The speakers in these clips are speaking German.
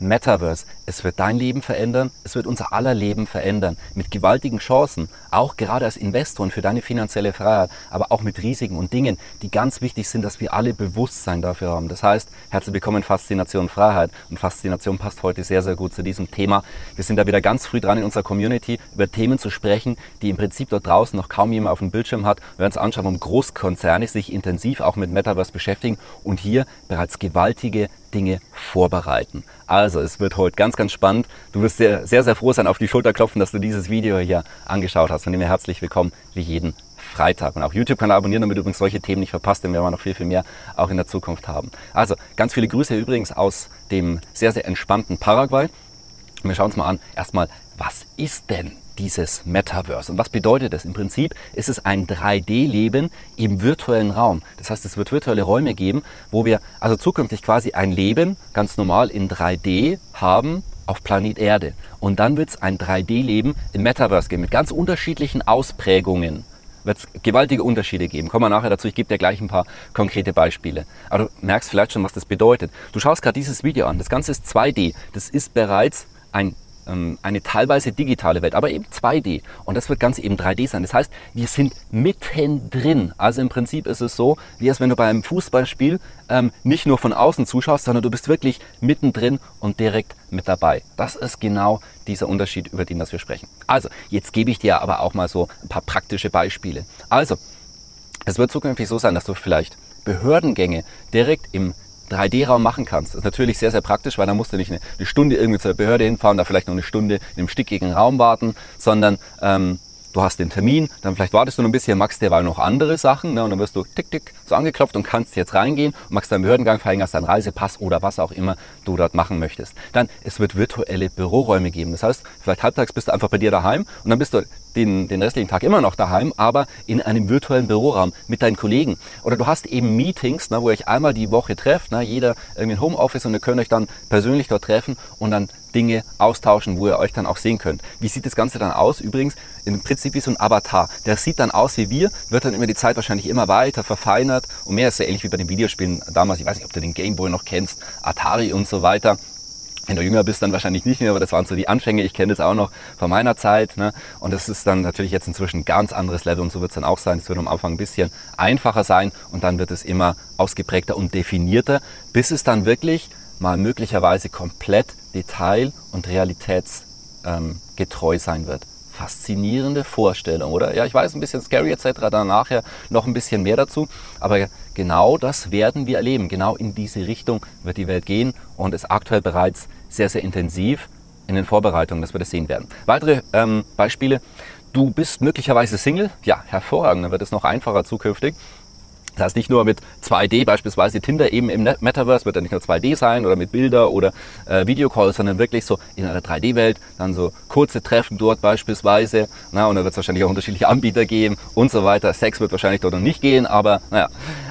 Metaverse. Es wird dein Leben verändern, es wird unser aller Leben verändern. Mit gewaltigen Chancen, auch gerade als Investor und für deine finanzielle Freiheit, aber auch mit Risiken und Dingen, die ganz wichtig sind, dass wir alle Bewusstsein dafür haben. Das heißt, herzlich willkommen in Faszination Freiheit. Und Faszination passt heute sehr, sehr gut zu diesem Thema. Wir sind da wieder ganz früh dran in unserer Community, über Themen zu sprechen, die im Prinzip dort draußen noch kaum jemand auf dem Bildschirm hat. Wir werden uns anschauen, warum Großkonzerne sich intensiv auch mit Metaverse beschäftigen und hier bereits gewaltige Dinge vorbereiten. Also, es wird heute ganz, ganz spannend. Du wirst sehr, sehr, sehr froh sein, auf die Schulter klopfen, dass du dieses Video hier angeschaut hast. Von dem her herzlich willkommen, wie jeden Freitag. Und auch YouTube-Kanal abonnieren, damit du übrigens solche Themen nicht verpasst, denn wir werden noch viel, viel mehr auch in der Zukunft haben. Also, ganz viele Grüße übrigens aus dem sehr, sehr entspannten Paraguay. Wir schauen uns mal an, erstmal, was ist denn dieses Metaverse. Und was bedeutet das? Im Prinzip ist es ein 3D-Leben im virtuellen Raum. Das heißt, es wird virtuelle Räume geben, wo wir also zukünftig quasi ein Leben ganz normal in 3D haben auf Planet Erde. Und dann wird es ein 3D-Leben im Metaverse geben mit ganz unterschiedlichen Ausprägungen wird es gewaltige Unterschiede geben. Kommen wir nachher dazu. Ich gebe dir gleich ein paar konkrete Beispiele. Aber du merkst vielleicht schon, was das bedeutet. Du schaust gerade dieses Video an. Das Ganze ist 2D. Das ist bereits ein ähm, eine teilweise digitale Welt, aber eben 2D. Und das wird ganz eben 3D sein. Das heißt, wir sind mittendrin. Also im Prinzip ist es so, wie als wenn du bei einem Fußballspiel ähm, nicht nur von außen zuschaust, sondern du bist wirklich mittendrin und direkt mit dabei. Das ist genau dieser Unterschied, über den das wir sprechen. Also, jetzt gebe ich dir aber auch mal so ein paar praktische Beispiele. Also, es wird zukünftig so sein, dass du vielleicht Behördengänge direkt im 3D-Raum machen kannst. Das ist natürlich sehr, sehr praktisch, weil da musst du nicht eine, eine, Stunde irgendwie zur Behörde hinfahren, da vielleicht noch eine Stunde in einem stickigen Raum warten, sondern ähm, du hast den Termin, dann vielleicht wartest du noch ein bisschen, machst derweil noch andere Sachen ne, und dann wirst du tick, tick so angeklopft und kannst jetzt reingehen und machst deinen Behördengang, verhängerst deinen Reisepass oder was auch immer du dort machen möchtest. Dann, es wird virtuelle Büroräume geben. Das heißt, vielleicht halbtags bist du einfach bei dir daheim und dann bist du den, den restlichen Tag immer noch daheim, aber in einem virtuellen Büroraum mit deinen Kollegen. Oder du hast eben Meetings, ne, wo ihr euch einmal die Woche trefft, ne, jeder irgendwie ein Homeoffice und ihr könnt euch dann persönlich dort treffen und dann Dinge austauschen, wo ihr euch dann auch sehen könnt. Wie sieht das Ganze dann aus? Übrigens, im Prinzip wie so ein Avatar. Der sieht dann aus wie wir, wird dann über die Zeit wahrscheinlich immer weiter verfeinert und mehr ist so ähnlich wie bei den Videospielen damals. Ich weiß nicht, ob du den Gameboy noch kennst, Atari und so weiter. Wenn du jünger bist, dann wahrscheinlich nicht mehr, aber das waren so die Anfänge. Ich kenne das auch noch von meiner Zeit. Ne? Und das ist dann natürlich jetzt inzwischen ein ganz anderes Level und so wird es dann auch sein. Es wird am Anfang ein bisschen einfacher sein und dann wird es immer ausgeprägter und definierter, bis es dann wirklich mal möglicherweise komplett detail- und realitätsgetreu sein wird. Faszinierende Vorstellung, oder? Ja, ich weiß, ein bisschen scary etc., dann nachher noch ein bisschen mehr dazu, aber genau das werden wir erleben. Genau in diese Richtung wird die Welt gehen und ist aktuell bereits sehr, sehr intensiv in den Vorbereitungen, dass wir das sehen werden. Weitere ähm, Beispiele. Du bist möglicherweise Single. Ja, hervorragend. Dann wird es noch einfacher zukünftig. Das heißt nicht nur mit 2D, beispielsweise Tinder eben im Metaverse wird dann nicht nur 2D sein oder mit Bilder oder äh, Videocalls, sondern wirklich so in einer 3D-Welt, dann so kurze Treffen dort beispielsweise. Na, und da wird es wahrscheinlich auch unterschiedliche Anbieter geben und so weiter. Sex wird wahrscheinlich dort noch nicht gehen, aber naja,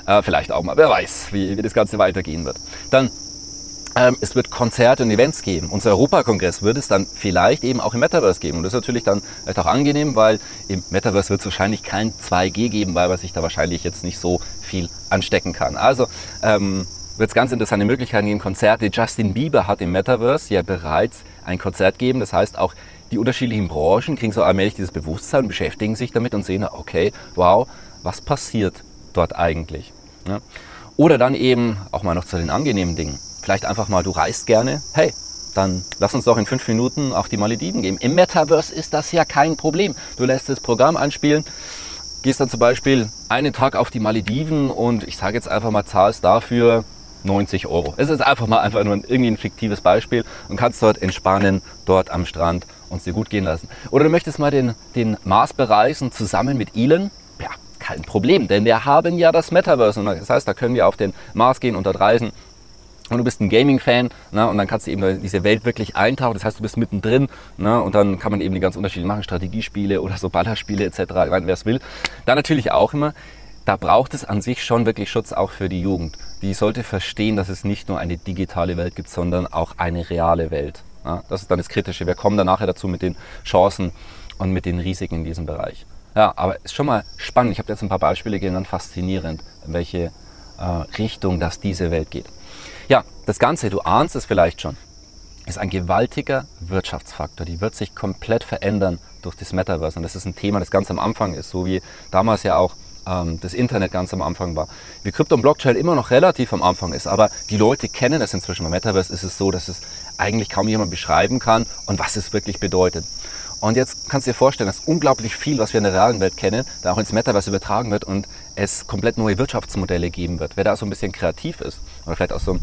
äh, vielleicht auch mal. Wer weiß, wie, wie das Ganze weitergehen wird. Dann es wird Konzerte und Events geben. Unser Europakongress wird es dann vielleicht eben auch im Metaverse geben. Und das ist natürlich dann vielleicht auch angenehm, weil im Metaverse wird es wahrscheinlich kein 2G geben, weil man sich da wahrscheinlich jetzt nicht so viel anstecken kann. Also ähm, wird es ganz interessante Möglichkeiten geben, Konzerte. Justin Bieber hat im Metaverse ja bereits ein Konzert gegeben. Das heißt, auch die unterschiedlichen Branchen kriegen so allmählich dieses Bewusstsein, beschäftigen sich damit und sehen, okay, wow, was passiert dort eigentlich? Ja. Oder dann eben auch mal noch zu den angenehmen Dingen vielleicht einfach mal, du reist gerne, hey, dann lass uns doch in fünf Minuten auf die Malediven gehen. Im Metaverse ist das ja kein Problem. Du lässt das Programm anspielen, gehst dann zum Beispiel einen Tag auf die Malediven und ich sage jetzt einfach mal, zahlst dafür 90 Euro. Es ist einfach mal einfach nur ein, irgendwie ein fiktives Beispiel und kannst dort entspannen, dort am Strand uns dir gut gehen lassen. Oder du möchtest mal den, den Mars bereisen zusammen mit Elon. Ja, kein Problem, denn wir haben ja das Metaverse. das heißt, da können wir auf den Mars gehen und dort reisen und du bist ein Gaming-Fan ne, und dann kannst du eben in diese Welt wirklich eintauchen. Das heißt, du bist mittendrin ne, und dann kann man eben die ganz unterschiedlichen machen, Strategiespiele oder so Ballerspiele etc., wer es will. Da natürlich auch immer, da braucht es an sich schon wirklich Schutz auch für die Jugend. Die sollte verstehen, dass es nicht nur eine digitale Welt gibt, sondern auch eine reale Welt. Ja, das ist dann das Kritische. Wir kommen dann nachher dazu mit den Chancen und mit den Risiken in diesem Bereich. Ja, aber ist schon mal spannend. Ich habe jetzt ein paar Beispiele genannt, faszinierend, in welche äh, Richtung das diese Welt geht. Das Ganze, du ahnst es vielleicht schon, ist ein gewaltiger Wirtschaftsfaktor. Die wird sich komplett verändern durch das Metaverse. Und das ist ein Thema, das ganz am Anfang ist, so wie damals ja auch ähm, das Internet ganz am Anfang war. Wie Krypto und Blockchain immer noch relativ am Anfang ist, aber die Leute kennen es inzwischen. Beim Metaverse ist es so, dass es eigentlich kaum jemand beschreiben kann und was es wirklich bedeutet. Und jetzt kannst du dir vorstellen, dass unglaublich viel, was wir in der realen Welt kennen, da auch ins Metaverse übertragen wird und es komplett neue Wirtschaftsmodelle geben wird. Wer da so ein bisschen kreativ ist oder vielleicht auch so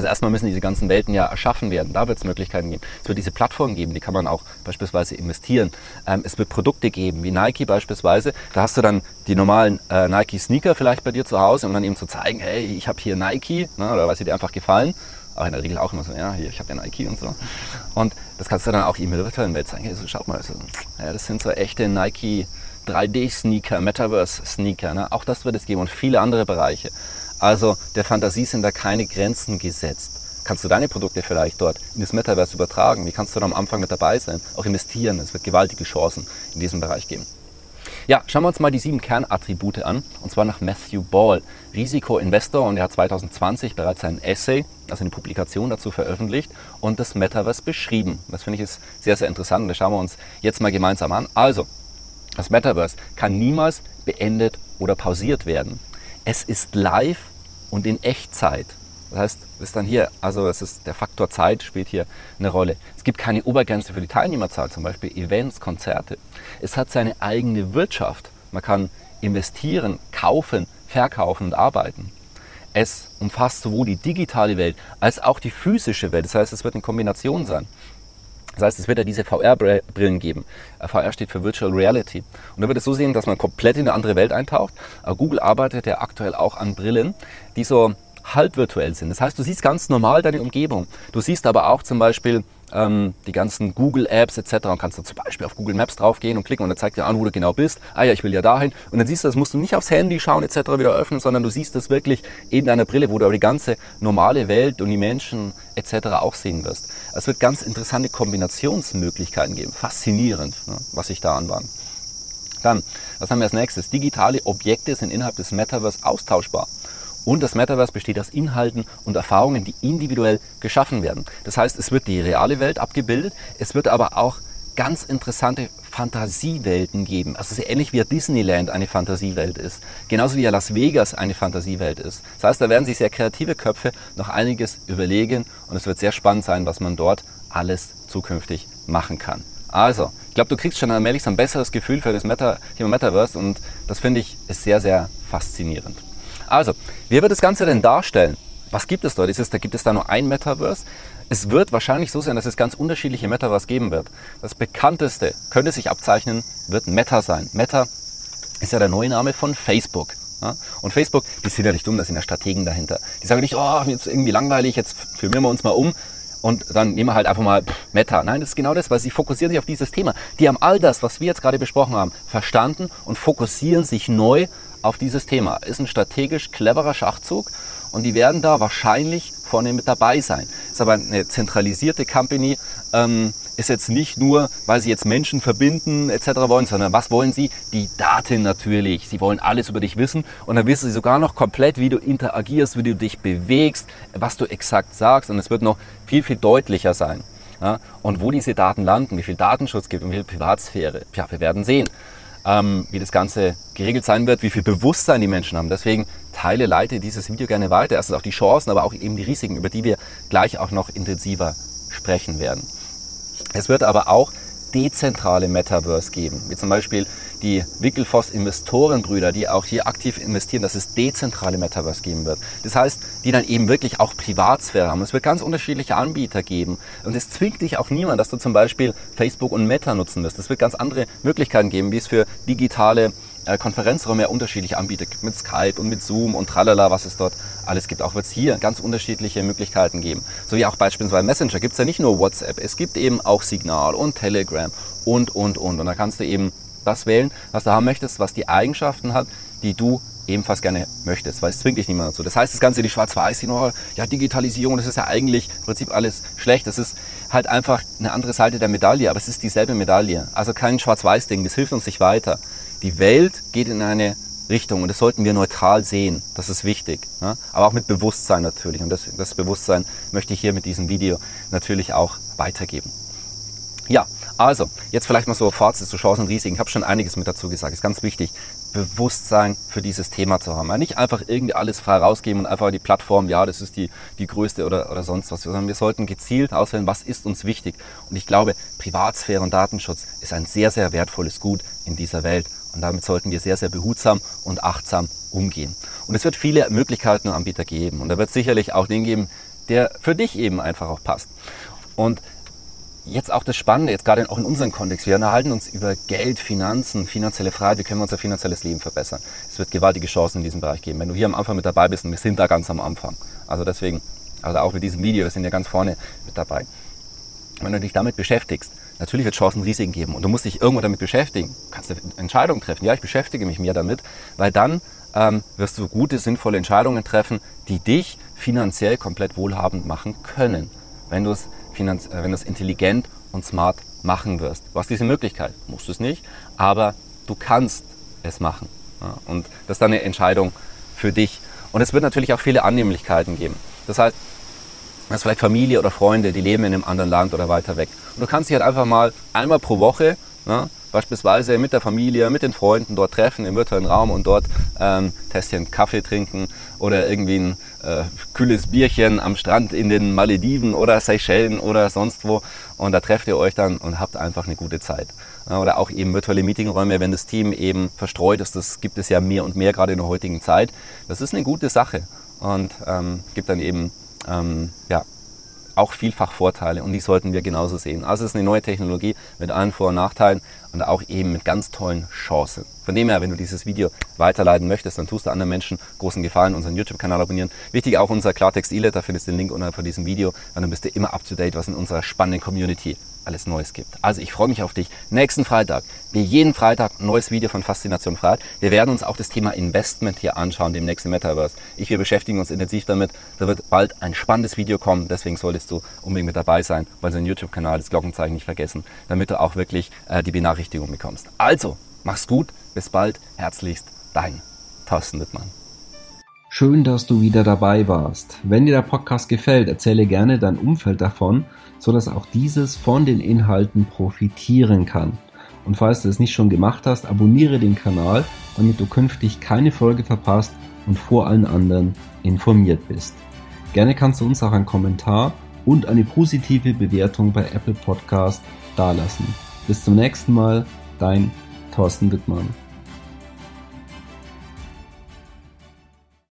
also erstmal müssen diese ganzen Welten ja erschaffen werden. Da wird es Möglichkeiten geben. Es wird diese Plattformen geben, die kann man auch beispielsweise investieren. Ähm, es wird Produkte geben, wie Nike beispielsweise. Da hast du dann die normalen äh, Nike-Sneaker vielleicht bei dir zu Hause, um dann eben zu zeigen, hey, ich habe hier Nike, ne, oder weil sie dir einfach gefallen. Aber in der Regel auch immer so, ja, hier, ich habe ja Nike und so. Und das kannst du dann auch in der virtuellen Welt zeigen. Hey, so, schaut mal, so, ja, das sind so echte Nike 3D-Sneaker, Metaverse-Sneaker. Ne? Auch das wird es geben und viele andere Bereiche. Also der Fantasie sind da keine Grenzen gesetzt. Kannst du deine Produkte vielleicht dort in das Metaverse übertragen? Wie kannst du da am Anfang mit dabei sein? Auch investieren. Es wird gewaltige Chancen in diesem Bereich geben. Ja, schauen wir uns mal die sieben Kernattribute an, und zwar nach Matthew Ball, Risikoinvestor, und er hat 2020 bereits ein Essay, also eine Publikation dazu veröffentlicht und das Metaverse beschrieben. Das finde ich ist sehr, sehr interessant das schauen wir uns jetzt mal gemeinsam an. Also, das Metaverse kann niemals beendet oder pausiert werden. Es ist live und in Echtzeit. Das heißt, ist dann hier, also es ist der Faktor Zeit spielt hier eine Rolle. Es gibt keine Obergrenze für die Teilnehmerzahl, zum Beispiel Events, Konzerte. Es hat seine eigene Wirtschaft. Man kann investieren, kaufen, verkaufen und arbeiten. Es umfasst sowohl die digitale Welt als auch die physische Welt. Das heißt, es wird eine Kombination sein. Das heißt, es wird ja diese VR-Brillen geben. Äh, VR steht für Virtual Reality. Und da wird es so sehen, dass man komplett in eine andere Welt eintaucht. Äh, Google arbeitet ja aktuell auch an Brillen, die so halb virtuell sind. Das heißt, du siehst ganz normal deine Umgebung. Du siehst aber auch zum Beispiel ähm, die ganzen Google-Apps etc. und kannst dann zum Beispiel auf Google Maps draufgehen und klicken und dann zeigt dir an, wo du genau bist. Ah ja, ich will ja dahin. Und dann siehst du, das musst du nicht aufs Handy schauen etc. wieder öffnen, sondern du siehst das wirklich in deiner Brille, wo du aber die ganze normale Welt und die Menschen etc. auch sehen wirst. Es wird ganz interessante Kombinationsmöglichkeiten geben. Faszinierend, ne, was sich da anbahnt. Dann, was haben wir als nächstes? Digitale Objekte sind innerhalb des Metaverse austauschbar. Und das Metaverse besteht aus Inhalten und Erfahrungen, die individuell geschaffen werden. Das heißt, es wird die reale Welt abgebildet, es wird aber auch ganz interessante Fantasiewelten geben. Also sehr ähnlich wie Disneyland eine Fantasiewelt ist. Genauso wie Las Vegas eine Fantasiewelt ist. Das heißt, da werden sich sehr kreative Köpfe noch einiges überlegen und es wird sehr spannend sein, was man dort alles zukünftig machen kann. Also, ich glaube, du kriegst schon allmählich so ein besseres Gefühl für das Meta Thema Metaverse und das finde ich ist sehr, sehr faszinierend. Also, wie wird das Ganze denn darstellen? Was gibt es dort? Ist es, da gibt es da nur ein Metaverse? Es wird wahrscheinlich so sein, dass es ganz unterschiedliche Metaverse geben wird. Das bekannteste könnte sich abzeichnen, wird Meta sein. Meta ist ja der neue Name von Facebook. Ja? Und Facebook, die sind ja nicht dumm, das sind ja Strategen dahinter. Die sagen nicht, oh, jetzt irgendwie langweilig, jetzt filmieren wir uns mal um und dann nehmen wir halt einfach mal Meta. Nein, das ist genau das, weil sie fokussieren sich auf dieses Thema. Die haben all das, was wir jetzt gerade besprochen haben, verstanden und fokussieren sich neu auf dieses Thema. Ist ein strategisch cleverer Schachzug und die werden da wahrscheinlich vorne mit dabei sein. Ist aber eine zentralisierte Company, ähm, ist jetzt nicht nur, weil sie jetzt Menschen verbinden etc. wollen, sondern was wollen sie? Die Daten natürlich. Sie wollen alles über dich wissen und dann wissen sie sogar noch komplett, wie du interagierst, wie du dich bewegst, was du exakt sagst und es wird noch viel, viel deutlicher sein. Ja? Und wo diese Daten landen, wie viel Datenschutz gibt und wie viel Privatsphäre, ja, wir werden sehen ähm, wie das Ganze geregelt sein wird, wie viel Bewusstsein die Menschen haben. Deswegen teile, leite dieses Video gerne weiter. Erstens auch die Chancen, aber auch eben die Risiken, über die wir gleich auch noch intensiver sprechen werden. Es wird aber auch dezentrale Metaverse geben, wie zum Beispiel die Wickelfoss Investorenbrüder, die auch hier aktiv investieren, dass es dezentrale Metaverse geben wird. Das heißt, die dann eben wirklich auch Privatsphäre haben. Es wird ganz unterschiedliche Anbieter geben und es zwingt dich auch niemand, dass du zum Beispiel Facebook und Meta nutzen wirst. Es wird ganz andere Möglichkeiten geben, wie es für digitale äh, Konferenzräume ja unterschiedliche Anbieter gibt, mit Skype und mit Zoom und tralala, was es dort alles gibt. Auch wird es hier ganz unterschiedliche Möglichkeiten geben. So wie auch beispielsweise Messenger gibt es ja nicht nur WhatsApp, es gibt eben auch Signal und Telegram und, und, und. Und da kannst du eben das wählen, was du haben möchtest, was die Eigenschaften hat, die du ebenfalls gerne möchtest, weil es zwingt dich niemand dazu. Das heißt, das Ganze, die Schwarz-Weiß, ja, Digitalisierung, das ist ja eigentlich im Prinzip alles schlecht. Das ist halt einfach eine andere Seite der Medaille, aber es ist dieselbe Medaille. Also kein Schwarz-Weiß-Ding, das hilft uns nicht weiter. Die Welt geht in eine Richtung und das sollten wir neutral sehen. Das ist wichtig. Ja? Aber auch mit Bewusstsein natürlich. Und das, das Bewusstsein möchte ich hier mit diesem Video natürlich auch weitergeben. Ja, also, jetzt vielleicht mal so Fazit zu Chancen und Risiken. Ich habe schon einiges mit dazu gesagt. Ist ganz wichtig, Bewusstsein für dieses Thema zu haben. Nicht einfach irgendwie alles frei rausgeben und einfach die Plattform, ja, das ist die, die größte oder, oder sonst was, sondern wir sollten gezielt auswählen, was ist uns wichtig. Und ich glaube, Privatsphäre und Datenschutz ist ein sehr, sehr wertvolles Gut in dieser Welt. Und damit sollten wir sehr, sehr behutsam und achtsam umgehen. Und es wird viele Möglichkeiten und Anbieter geben. Und da wird sicherlich auch den geben, der für dich eben einfach auch passt. Und jetzt auch das Spannende, jetzt gerade auch in unserem Kontext, wir erhalten uns über Geld, Finanzen, finanzielle Freiheit, wie können wir unser finanzielles Leben verbessern. Es wird gewaltige Chancen in diesem Bereich geben. Wenn du hier am Anfang mit dabei bist, und wir sind da ganz am Anfang. Also deswegen, also auch mit diesem Video, wir sind ja ganz vorne mit dabei. Wenn du dich damit beschäftigst, natürlich wird Chancen Risiken geben und du musst dich irgendwo damit beschäftigen. kannst du Entscheidungen treffen. Ja, ich beschäftige mich mehr damit, weil dann ähm, wirst du gute, sinnvolle Entscheidungen treffen, die dich finanziell komplett wohlhabend machen können. Wenn du es Finanz äh, wenn du es intelligent und smart machen wirst. Du hast diese Möglichkeit, musst du es nicht, aber du kannst es machen. Ja, und das ist dann eine Entscheidung für dich. Und es wird natürlich auch viele Annehmlichkeiten geben. Das heißt, du hast vielleicht Familie oder Freunde, die leben in einem anderen Land oder weiter weg. Und du kannst dich halt einfach mal einmal pro Woche ja, beispielsweise mit der Familie, mit den Freunden dort treffen im virtuellen Raum und dort ähm, Tässchen Kaffee trinken oder irgendwie ein äh, kühles Bierchen am Strand in den Malediven oder Seychellen oder sonst wo und da trefft ihr euch dann und habt einfach eine gute Zeit. Oder auch eben virtuelle Meetingräume, wenn das Team eben verstreut ist, das gibt es ja mehr und mehr gerade in der heutigen Zeit. Das ist eine gute Sache und ähm, gibt dann eben ähm, ja, auch vielfach Vorteile und die sollten wir genauso sehen. Also es ist eine neue Technologie mit allen Vor- und Nachteilen und auch eben mit ganz tollen Chancen. Von dem her, wenn du dieses Video weiterleiten möchtest, dann tust du anderen Menschen großen Gefallen, unseren YouTube-Kanal abonnieren. Wichtig auch unser Klartext E-Letter, findest den Link unterhalb von diesem Video, dann bist du immer up to date, was in unserer spannenden Community alles Neues gibt. Also ich freue mich auf dich. Nächsten Freitag, wie jeden Freitag, neues Video von Faszination Freiheit. Wir werden uns auch das Thema Investment hier anschauen, dem nächsten Metaverse. Ich, wir beschäftigen uns intensiv damit. Da wird bald ein spannendes Video kommen. Deswegen solltest du unbedingt mit dabei sein, weil so ein YouTube-Kanal, das Glockenzeichen nicht vergessen, damit du auch wirklich äh, die Benachrichtigung bekommst. Also, mach's gut. Bis bald. Herzlichst, dein Thorsten Wittmann. Schön, dass du wieder dabei warst. Wenn dir der Podcast gefällt, erzähle gerne dein Umfeld davon sodass auch dieses von den Inhalten profitieren kann. Und falls du es nicht schon gemacht hast, abonniere den Kanal, damit du künftig keine Folge verpasst und vor allen anderen informiert bist. Gerne kannst du uns auch einen Kommentar und eine positive Bewertung bei Apple Podcast dalassen. Bis zum nächsten Mal, dein Thorsten Wittmann.